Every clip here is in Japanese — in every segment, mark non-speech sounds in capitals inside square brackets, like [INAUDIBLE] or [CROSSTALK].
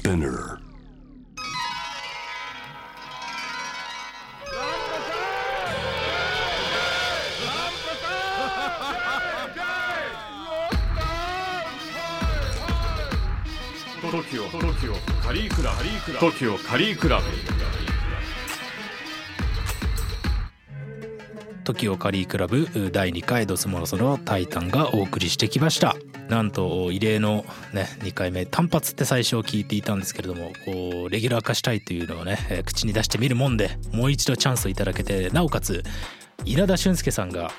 Spinner. トキオトキオカリークラブトキオカリークラブ時をカリークラブ第2回ドスモノソのタイタンがお送りしてきました。なんと異例のね2回目単発って最初聞いていたんですけれどもこうレギュラー化したいというのをね口に出してみるもんでもう一度チャンスをいただけてなおかつ稲田俊介さんが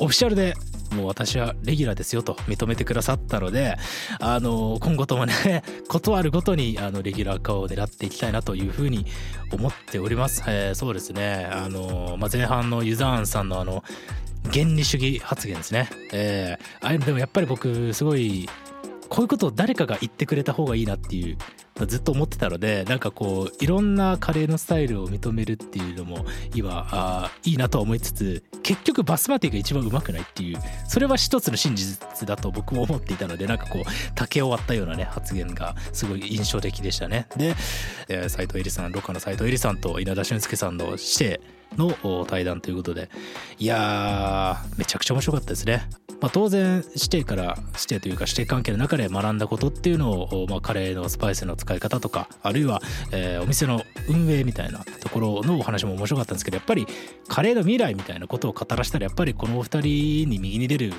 オフィシャルでもう私はレギュラーですよと認めてくださったのであの今後ともね [LAUGHS] 断るごとにあのレギュラー化を狙っていきたいなというふうに思っております。えーそうですねあの、まあ、前半のユザーンさんのあの原理主義発言ですね。えーああいうのでもやっぱり僕すごいこういうことを誰かが言ってくれた方がいいなっていうずっと思ってたのでなんかこういろんなカレーのスタイルを認めるっていうのも今あいいなとは思いつつ結局バスマティが一番うまくないっていうそれは一つの真実だと僕も思っていたのでなんかこう竹を割ったようなね発言がすごい印象的でしたねでえー斉藤恵里さんロカの斉藤恵里さんと稲田俊介さんの師弟の対談ということでいやーめちゃくちゃ面白かったですね。まあ、当然師弟から師弟というか師弟関係の中で学んだことっていうのを、まあ、カレーのスパイスの使い方とかあるいは、えーお店の運営みたいなところのお話も面白かったんですけどやっぱりカレーの未来みたいなことを語らせたらやっぱりこのお二人に右に出る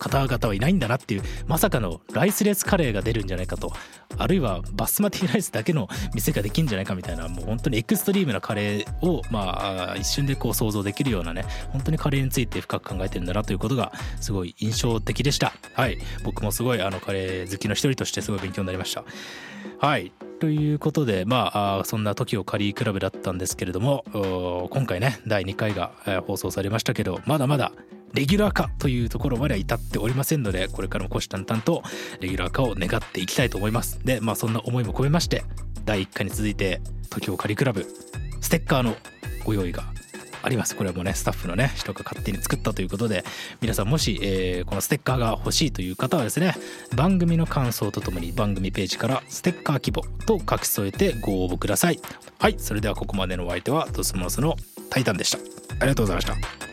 方々はいないんだなっていうまさかのライスレスカレーが出るんじゃないかとあるいはバスマティライスだけの店ができるんじゃないかみたいなもう本当にエクストリームなカレーをまあ一瞬でこう想像できるようなね本当にカレーについて深く考えてるんだなということがすごい印象的でした。はい。僕もすごいあのカレー好きの一人としてすごい勉強になりました。はい。ということでまあそんな時をカリークラブだったんですけれども今回ね第2回が、放送されましたけどまだまだレギュラー化というところまでは至っておりませんのでこれからも虎視眈々とレギュラー化を願っていきたいと思います。でまあそんな思いも込めまして第1回に続いて時をカリクラブステッカーのご用意があります。これはもうねスタッフのね人が勝手に作ったということで皆さんもし、えーこのステッカーが欲しいという方はですね番組の感想とともに番組ページからステッカー希望と書き添えてご応募ください。はいそれではここまでのお相手はドスモノスのタイタンでした。ありがとうございました。